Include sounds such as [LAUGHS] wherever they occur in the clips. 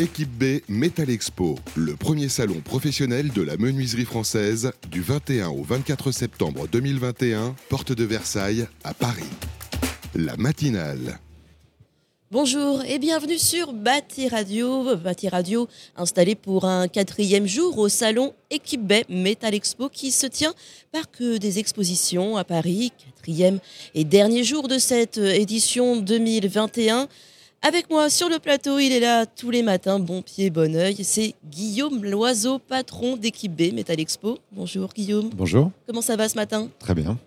Équipe B Metal Expo, le premier salon professionnel de la menuiserie française du 21 au 24 septembre 2021, porte de Versailles à Paris. La matinale. Bonjour et bienvenue sur Bâti Radio. Bâti Radio installé pour un quatrième jour au salon Équipe B Metal Expo qui se tient Parc des Expositions à Paris, quatrième et dernier jour de cette édition 2021. Avec moi sur le plateau, il est là tous les matins, bon pied, bon oeil. C'est Guillaume Loiseau, patron d'équipe B Metal Expo. Bonjour Guillaume. Bonjour. Comment ça va ce matin? Très bien.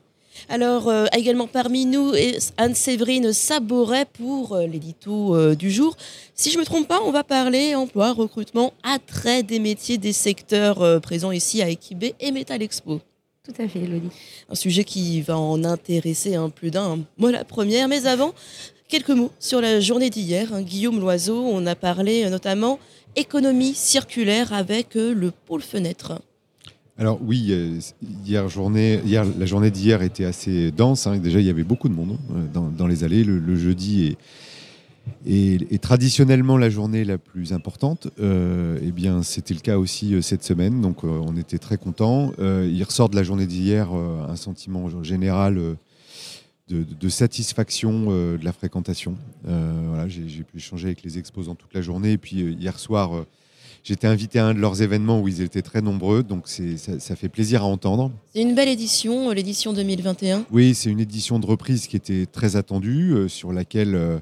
Alors, euh, également parmi nous, Anne-Séverine Saboret pour euh, l'édito euh, du jour. Si je ne me trompe pas, on va parler emploi, recrutement, attrait des métiers des secteurs présents ici à B et Metal Expo. Tout à fait, Elodie. Un sujet qui va en intéresser un plus d'un. Moi, la première, mais avant, Quelques mots sur la journée d'hier. Hein. Guillaume Loiseau, on a parlé euh, notamment économie circulaire avec euh, le pôle fenêtre. Alors oui, euh, hier journée, hier, la journée d'hier était assez dense. Hein. Déjà, il y avait beaucoup de monde dans, les allées. Le, jeudi est, traditionnellement la journée la plus importante. eh bien, c'était le cas aussi cette semaine. Donc, on était très contents. il ressort de la journée d'hier un sentiment général de, satisfaction euh, de la fréquentation. Euh, voilà, j'ai pu échanger avec les exposants toute la journée. Et puis euh, hier soir, j'étais invité à un de leurs événements où ils étaient très nombreux. Donc ça, ça fait plaisir à entendre. C'est une belle édition, l'édition 2021. Oui, c'est une édition de reprise qui était très attendue, sur laquelle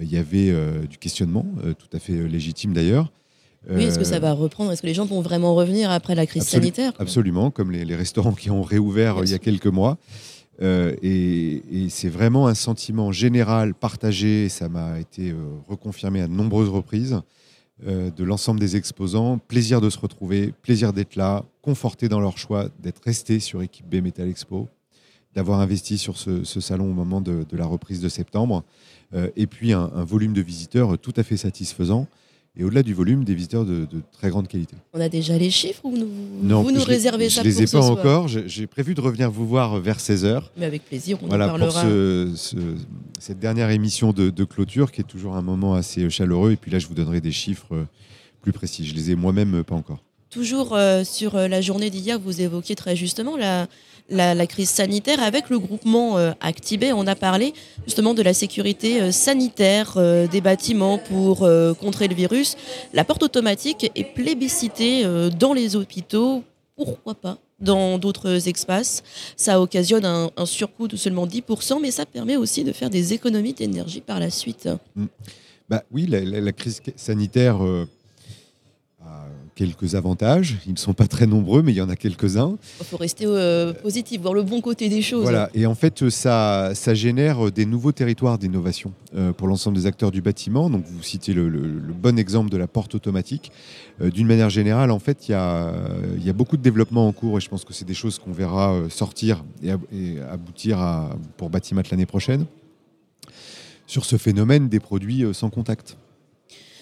il y avait du questionnement, tout à fait légitime d'ailleurs. Oui, est-ce que ça va reprendre? Est-ce que les gens vont vraiment revenir après la crise sanitaire? Absolument, comme les, les, restaurants qui ont réouvert il y a quelques mois. Euh, et, c'est vraiment un sentiment général, partagé, ça m'a été euh, reconfirmé à de nombreuses reprises, euh, de l'ensemble des exposants. Plaisir de se retrouver, plaisir d'être là, conforté dans leur choix, d'être resté sur Équipe B Metal Expo, d'avoir investi sur ce, salon au moment de, la reprise de septembre, et puis un, volume de visiteurs tout à fait satisfaisant et au-delà du volume, des visiteurs de, très grande qualité. On a déjà les chiffres ou vous nous réservez ça Je ne les ai pas encore. J'ai prévu de revenir vous voir vers 16h. Mais avec plaisir, on en parlera. Pour cette dernière émission de, clôture qui est toujours un moment assez chaleureux. Et puis là, je vous donnerai des chiffres plus précis. Je les ai moi-même pas encore. Toujours euh, sur euh, la journée d'hier, vous évoquiez très justement la, la, crise sanitaire avec le groupement euh, Actibé. On a parlé justement de la sécurité euh, sanitaire euh, des bâtiments pour contrer le virus. La porte automatique est plébiscitée dans les hôpitaux. Pourquoi pas dans d'autres espaces? Ça occasionne un, surcoût de seulement 10%, mais ça permet aussi de faire des économies d'énergie par la suite. Mmh. Bah oui, la, crise sanitaire quelques avantages. Ils ne sont pas très nombreux, mais il y en a quelques-uns. Il faut rester euh, positif, voir le bon côté des choses. Voilà, et en fait, ça, ça génère des nouveaux territoires d'innovation euh, pour l'ensemble des acteurs du bâtiment. Donc, vous citez le, bon exemple de la porte automatique. Euh, d'une manière générale, en fait, il y a, y a, beaucoup de développement en cours et je pense que c'est des choses qu'on verra sortir et, aboutir à, pour Batimat l'année prochaine sur ce phénomène des produits sans contact.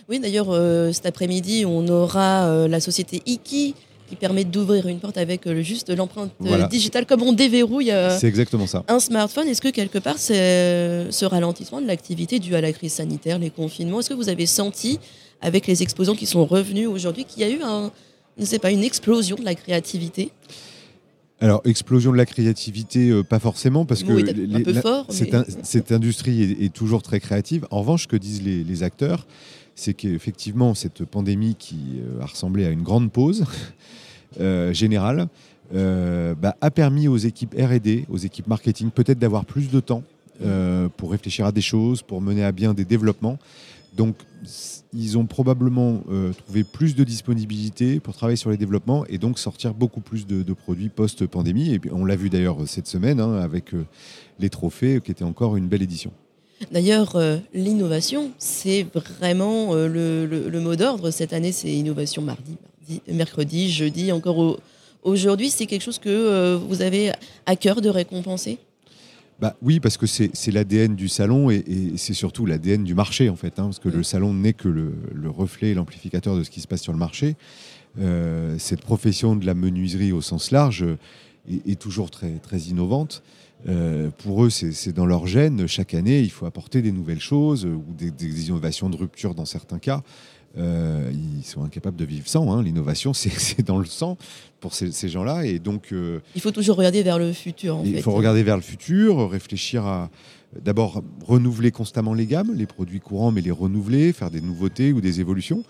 Oui, d'ailleurs, euh, cet après-midi, on aura euh, la société Iki qui permet d'ouvrir une porte avec euh, juste l'empreinte digitale, comme on déverrouille exactement ça. un smartphone. Est-ce que quelque part, c'est ce ralentissement de l'activité dû à la crise sanitaire, les confinements, est-ce que vous avez senti, avec les exposants qui sont revenus aujourd'hui, qu'il y a eu un, sais pas, une explosion de la créativité? Alors, explosion de la créativité, pas forcément, parce que cette, industrie est, toujours très créative. En revanche, ce que disent les acteurs, c'est qu'effectivement, cette pandémie qui euh, a ressemblé à une grande pause [LAUGHS] euh, générale euh, bah, a permis aux équipes RD, aux équipes marketing, peut-être d'avoir plus de temps pour réfléchir à des choses, pour mener à bien des développements. Donc, ils ont probablement trouvé plus de disponibilité pour travailler sur les développements et donc sortir beaucoup plus de, produits post-pandémie. Et on l'a vu d'ailleurs cette semaine hein, avec les trophées, qui était encore une belle édition. D'ailleurs, euh, l'innovation, c'est vraiment euh, le, mot d'ordre. Cette année, c'est innovation mardi, mercredi, jeudi, encore aujourd'hui. C'est quelque chose que euh, vous avez à cœur de récompenser? Bah, oui, parce que c'est l'ADN du salon et, c'est surtout l'ADN du marché, en fait, hein, parce que le salon n'est que le, reflet l'amplificateur de ce qui se passe sur le marché. cette profession de la menuiserie au sens large est, est toujours très, très innovante. Euh, pour eux, c'est dans leur gène. Chaque année, il faut apporter des nouvelles choses ou des, innovations de rupture dans certains cas. Ils sont incapables de vivre sans. Hein. L'innovation, [LAUGHS] c'est dans le sang pour ces, gens-là. Et donc, il faut toujours regarder vers le futur. il faut regarder vers le futur, réfléchir à d'abord renouveler constamment les gammes, les produits courants, mais les renouveler, faire des nouveautés ou des évolutions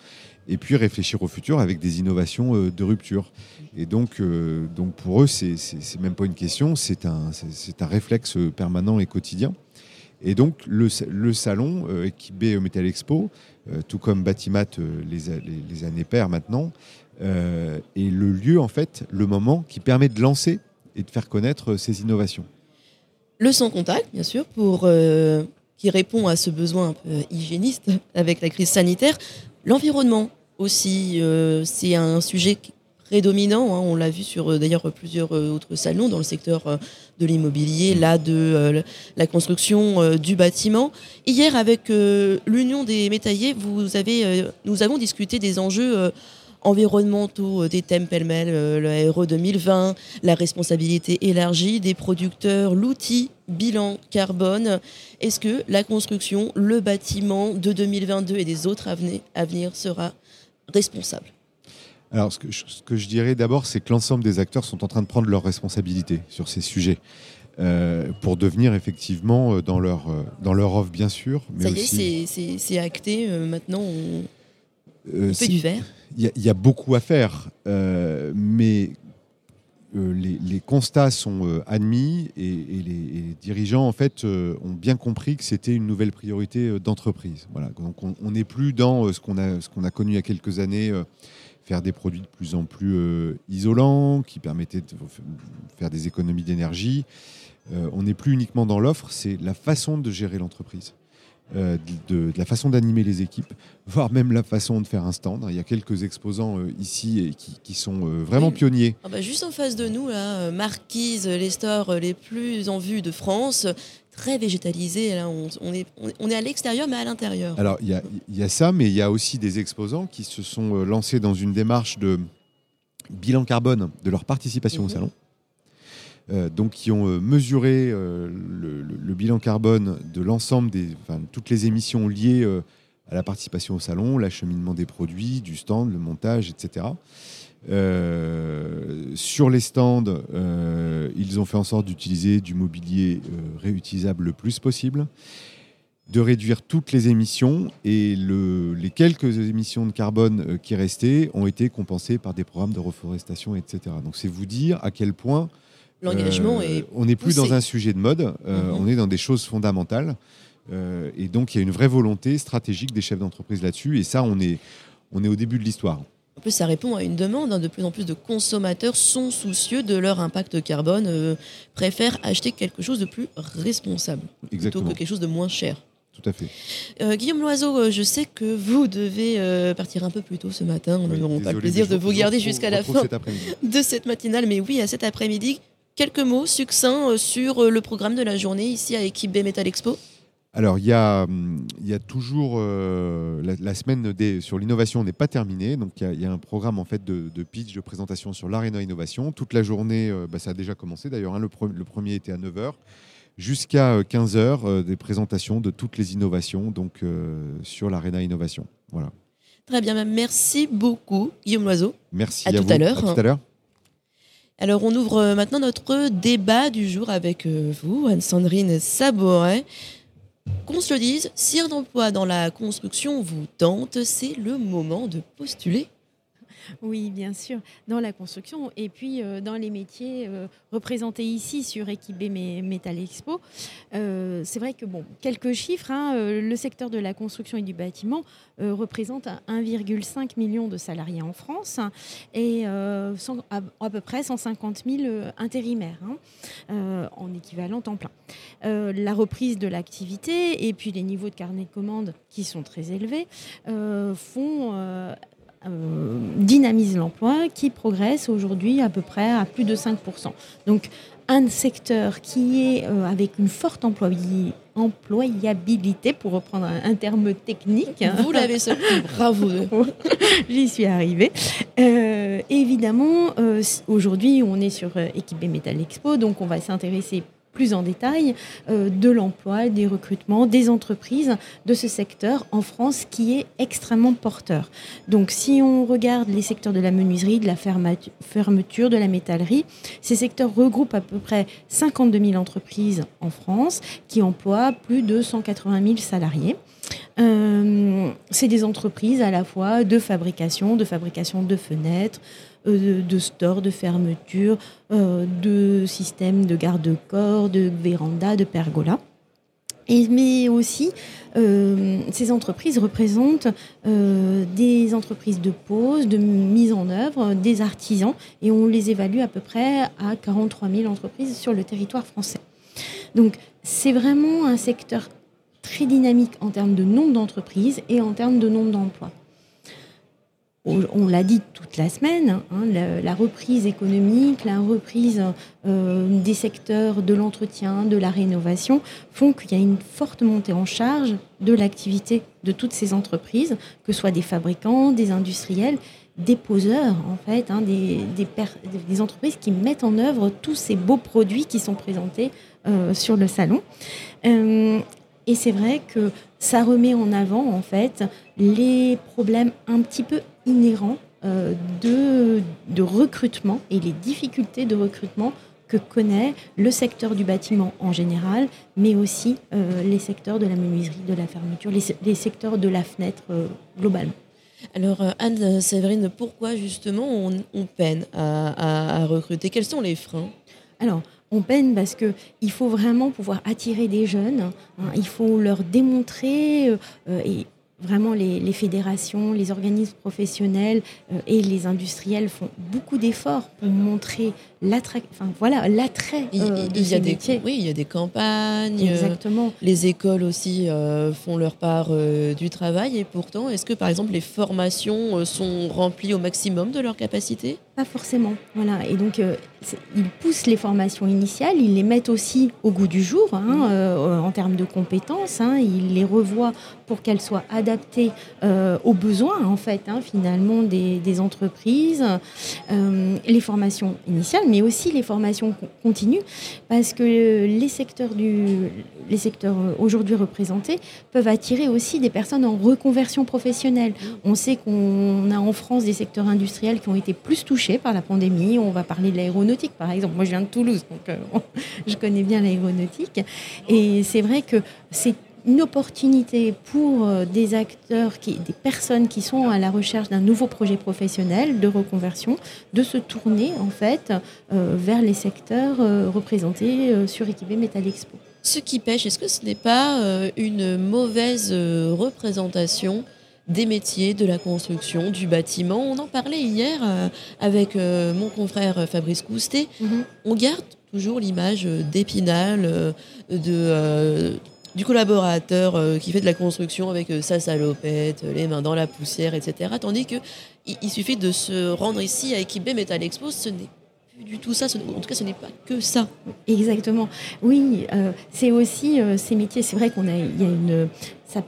et puis réfléchir au futur avec des innovations euh, de rupture. Et donc, euh, donc pour eux, c'est même pas une question, c'est un, un réflexe permanent et quotidien. Et donc le, salon euh, équipé au Metal Expo, tout comme Batimat les, les, années paires maintenant, est le lieu, en fait, le moment qui permet de lancer et de faire connaître ces innovations. Le sans contact, bien sûr, pour, qui répond à ce besoin un peu hygiéniste avec la crise sanitaire. L'environnement aussi, euh, c'est un sujet prédominant. Hein. on l'a vu sur euh, d'ailleurs plusieurs euh, autres salons dans le secteur de l'immobilier, là de la construction du bâtiment. Hier, avec l'Union des avez, nous avons discuté des enjeux environnementaux des thèmes pêle-mêle, le RE 2020, la responsabilité élargie des producteurs, l'outil bilan carbone. Est-ce que la construction, le bâtiment de 2022 et des autres à venir sera responsable? Alors, ce que, je, dirais d'abord, c'est que l'ensemble des acteurs sont en train de prendre leurs responsabilités sur ces sujets. Euh, pour devenir effectivement euh, dans leur, euh, dans leur offre, bien sûr. Mais Ça y est, c'est acté. maintenant, on, fait du verre. Il y, a beaucoup à faire, mais les, constats sont admis et, les, dirigeants en fait ont bien compris que c'était une nouvelle priorité d'entreprise. Voilà. Donc on n'est plus dans ce qu'on a, ce qu'on a connu il y a quelques années faire des produits de plus en plus euh, isolants, qui permettaient de faire des économies d'énergie. Euh, on n'est plus uniquement dans l'offre, c'est la façon de gérer l'entreprise. Euh, de, la façon d'animer les équipes, voire même la façon de faire un stand. Il y a quelques exposants ici et qui, sont vraiment pionniers. Ah bah, juste en face de nous, là, Marquise, les stores les plus en vue de France, très végétalisé. Là, on, est, on est à l'extérieur, mais à l'intérieur. Alors, il y, a, ça, mais il y a aussi des exposants qui se sont euh, lancés dans une démarche de bilan carbone de leur participation au mhm. salon. Euh, donc, qui ont euh, mesuré le, bilan carbone de l'ensemble des, toutes les émissions liées à la participation au salon, l'acheminement des produits, du stand, le montage, etc. Euh, sur les stands, euh, ils ont fait en sorte d'utiliser du mobilier euh, réutilisable le plus possible, de réduire toutes les émissions et les quelques émissions de carbone qui restaient ont été compensées par des programmes de reforestation, etc. Donc c'est vous dire à quel point l'engagement est. On n'est plus dans un sujet de mode, mhm. on est dans des choses fondamentales. et donc il y a une vraie volonté stratégique des chefs d'entreprise là-dessus. Et ça, on est, on est au début de l'histoire. En plus, ça répond à une demande. Hein. De plus en plus de consommateurs sont soucieux de leur impact carbone, euh, préfèrent acheter quelque chose de plus responsable plutôt que quelque chose de moins cher. Tout à fait. Euh, Guillaume Loiseau, euh, je sais que vous devez partir un peu plus tôt ce matin. On n'aura pas le plaisir de vous garder jusqu'à la fin de cette matinale. Mais oui, à cet après-midi, quelques mots succincts sur le programme de la journée ici à Équipe B Metal Expo. Alors, il y a, il y a toujours euh, la, semaine des, sur l'innovation n'est pas terminée, donc il y, a, un programme en fait de, pitch, de présentation sur l'Arena Innovation. Toute la journée, euh, bah, ça a déjà commencé d'ailleurs. Hein, le, premier était à 9h jusqu'à 15h euh, des présentations de toutes les innovations donc sur l'Arena Innovation. Voilà. Très bien, merci beaucoup Guillaume Loiseau. Merci à, tout à l'heure. À tout à l'heure. Alors on ouvre maintenant notre débat du jour avec vous, Anne-Sandrine Saboret. Qu'on se le dise, si un emploi dans la construction vous tente, c'est le moment de postuler. Oui, bien sûr, dans la construction et puis euh, dans les métiers euh, représentés ici sur Equibé Metal Expo. Euh, c'est vrai que, bon, quelques chiffres, hein, le secteur de la construction et du bâtiment représente 1,5 million de salariés en France et à, peu près 150 000 intérimaires hein, en équivalent temps plein. la reprise de l'activité et puis les niveaux de carnet de commandes qui sont très élevés font euh, dynamise l'emploi, qui progresse aujourd'hui à peu près à plus de 5%. Donc un secteur qui est euh, avec une forte employabilité, pour reprendre un, terme technique. Vous l'avez sorti, bravo. [LAUGHS] J'y suis arrivée. Euh, évidemment, aujourd'hui, on est sur Équipé Metal Expo, donc on va s'intéresser plus en détail euh, de l'emploi, des recrutements, des entreprises de ce secteur en France qui est extrêmement porteur. Donc si on regarde les secteurs de la menuiserie, de la fermeture, de la métallerie, ces secteurs regroupent à peu près 52 000 entreprises en France qui emploient plus de 180 000 salariés. Euh, c'est des entreprises à la fois de fabrication, de fabrication de fenêtres, euh, de stores, de fermeture, euh, de systèmes de garde-corps, de vérandas, de pergolas. Et, mais aussi, euh, ces entreprises représentent des entreprises de pose, de mise en œuvre, des artisans, et on les évalue à peu près à 43 000 entreprises sur le territoire français. Donc c'est vraiment un secteur très dynamique en termes de nombre d'entreprises et en termes de nombre d'emplois on l'a dit toute la semaine, hein, la, reprise économique, la reprise euh, des secteurs de l'entretien, de la rénovation font qu'il y a une forte montée en charge de l'activité de toutes ces entreprises, que ce soit des fabricants, des industriels, des poseurs, en fait, hein, des, entreprises qui mettent en œuvre tous ces beaux produits qui sont présentés euh, sur le salon. Euh, et c'est vrai que ça remet en avant, en fait, les problèmes un petit peu inhérents euh, de, de recrutement et les difficultés de recrutement que connaît le secteur du bâtiment en général, mais aussi euh, les secteurs de la menuiserie, de la fermeture, les, secteurs de la fenêtre euh, globalement. Alors Anne Séverine, pourquoi justement on, peine à, à, recruter? Quels sont les freins? Alors, on peine parce qu'il faut vraiment pouvoir attirer des jeunes, hein. il faut leur démontrer, euh, et vraiment les, fédérations, les organismes professionnels euh, et les industriels font beaucoup d'efforts pour montrer l'attrait. Enfin voilà, l'attrait. il, euh, y a des oui, il y a des campagnes. Exactement. les écoles aussi font leur part du travail et pourtant, est-ce que par exemple les formations sont remplies au maximum de leur capacité Pas forcément. Voilà, et donc ils poussent les formations initiales, ils les mettent aussi au goût du jour hein, mmh. euh, en termes de compétences, hein, ils les revoient pour qu'elles soient adaptées euh, aux besoins en fait hein, finalement des, entreprises, euh, les formations initiales, mais aussi les formations continues, parce que les secteurs, du, les secteurs aujourd'hui représentés peuvent attirer aussi des personnes en reconversion professionnelle. Mmh. On sait qu'on a en France des secteurs industriels qui ont été plus touchés par la pandémie, on va parler de l'aéronautique, par exemple. Moi, je viens de Toulouse, donc euh, [LAUGHS] je connais bien l'aéronautique. Et c'est vrai que c'est une opportunité pour euh, des acteurs, qui, des personnes qui sont à la recherche d'un nouveau projet professionnel de reconversion, de se tourner en fait euh, vers les secteurs représentés sur Équipé Metal Expo. Ce qui pêche, est-ce que ce n'est pas une mauvaise représentation des métiers, de la construction, du bâtiment. On en parlait hier euh, avec euh, mon confrère euh, Fabrice Coustet. Mhm. On garde toujours l'image d'Épinal, de, du collaborateur qui fait de la construction avec sa salopette, les mains dans la poussière, etc. Tandis qu'il il suffit de se rendre ici à Équipe Metal Expo, ce n'est plus du tout ça. En tout cas, ce n'est pas que ça. Exactement. Oui, c'est aussi ces métiers. C'est vrai qu'on a, il y a une, ça,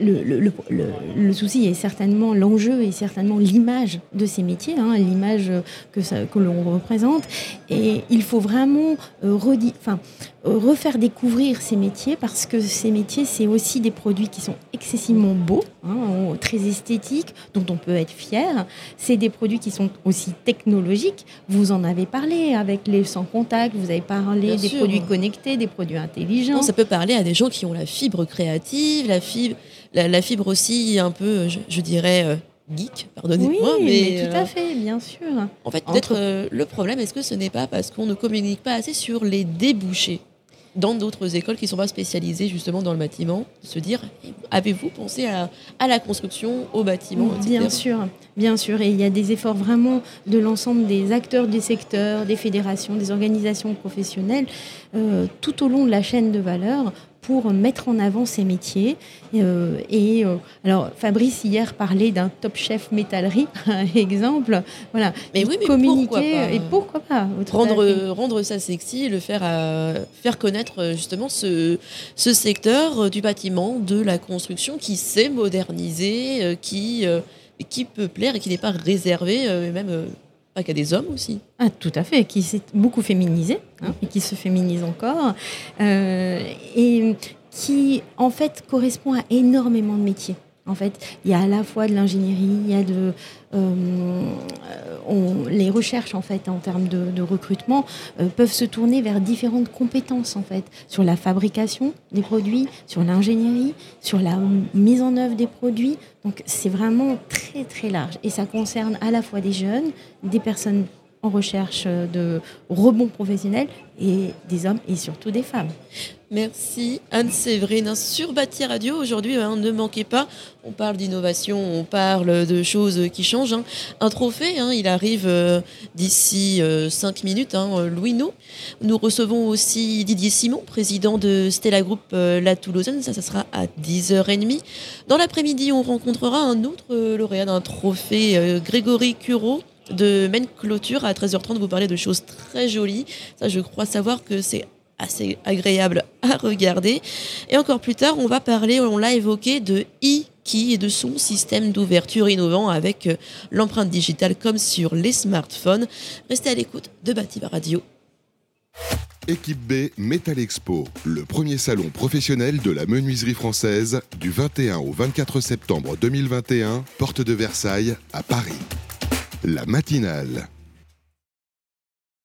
le, souci est certainement l'enjeu et certainement l'image de ces métiers, hein, l'image que, que l'on représente. Et il faut vraiment euh, enfin, refaire découvrir ces métiers parce que ces métiers, c'est aussi des produits qui sont excessivement beaux, hein, très esthétiques, dont on peut être fier. C'est des produits qui sont aussi technologiques. Vous en avez parlé avec les sans contact, vous avez parlé des produits connectés, des produits intelligents. ça peut parler à des gens qui ont la fibre créative, la fibre la, fibre aussi un peu, je, dirais, euh, geek, pardonnez-moi. Oui, mais, tout à euh, fait, bien sûr. En fait, peut-être euh, le problème, est-ce que ce n'est pas parce qu'on ne communique pas assez sur les débouchés dans d'autres écoles qui ne sont pas spécialisées justement dans le bâtiment, se dire avez-vous pensé à, la construction, au bâtiment Bien sûr, bien sûr. Et il y a des efforts vraiment de l'ensemble des acteurs des secteurs, des fédérations, des organisations professionnelles, tout au long de la chaîne de valeur pour mettre en avant ces métiers. Euh, et euh, alors, Fabrice hier parlait d'un top chef métallerie, [LAUGHS] exemple. Voilà. Mais oui, mais communiquer pourquoi pas? et pourquoi pas rendre rendre ça sexy, le faire à, faire connaître justement ce ce secteur du bâtiment, de la construction qui s'est modernisé, euh, qui qui peut plaire et qui n'est pas réservé même Pas qu'à des hommes aussi. Ah, tout à fait, qui s'est beaucoup féminisé hein, et qui se féminise encore. Euh, et qui, en fait, correspond à énormément de métiers. En fait, il y a à la fois de l'ingénierie, il y a de euh, les recherches en fait en termes de, recrutement euh, peuvent se tourner vers différentes compétences en fait sur la fabrication des produits, sur l'ingénierie, sur la mise en œuvre des produits. Donc c'est vraiment très très large et ça concerne à la fois des jeunes, des personnes en recherche de rebond professionnel et des hommes et surtout des femmes. Merci Anne-Séverine. Sur Bâti Radio, aujourd'hui, hein, ne manquez pas, on parle d'innovation, on parle de choses qui changent. Hein. Un trophée, hein, il arrive euh, d'ici 5 euh, minutes, Louis No. Nous recevons aussi Didier Simon, président de Stella Group euh, La Toulousaine, ça, ça sera à 10h30. Dans l'après-midi, on rencontrera un autre lauréat d'un trophée, Grégory Curo de Maine Clôture à 13h30. Vous parlez de choses très jolies. Ça, je crois savoir que c'est assez agréable à regarder. Et encore plus tard, on va parler, on l'a évoqué, de e-key et de son système d'ouverture innovant avec euh, l'empreinte digitale comme sur les smartphones. Restez à l'écoute de Batiba Radio. Équipe B Metal Expo, le premier salon professionnel de la menuiserie française du 21 au 24 septembre 2021, porte de Versailles à Paris. La matinale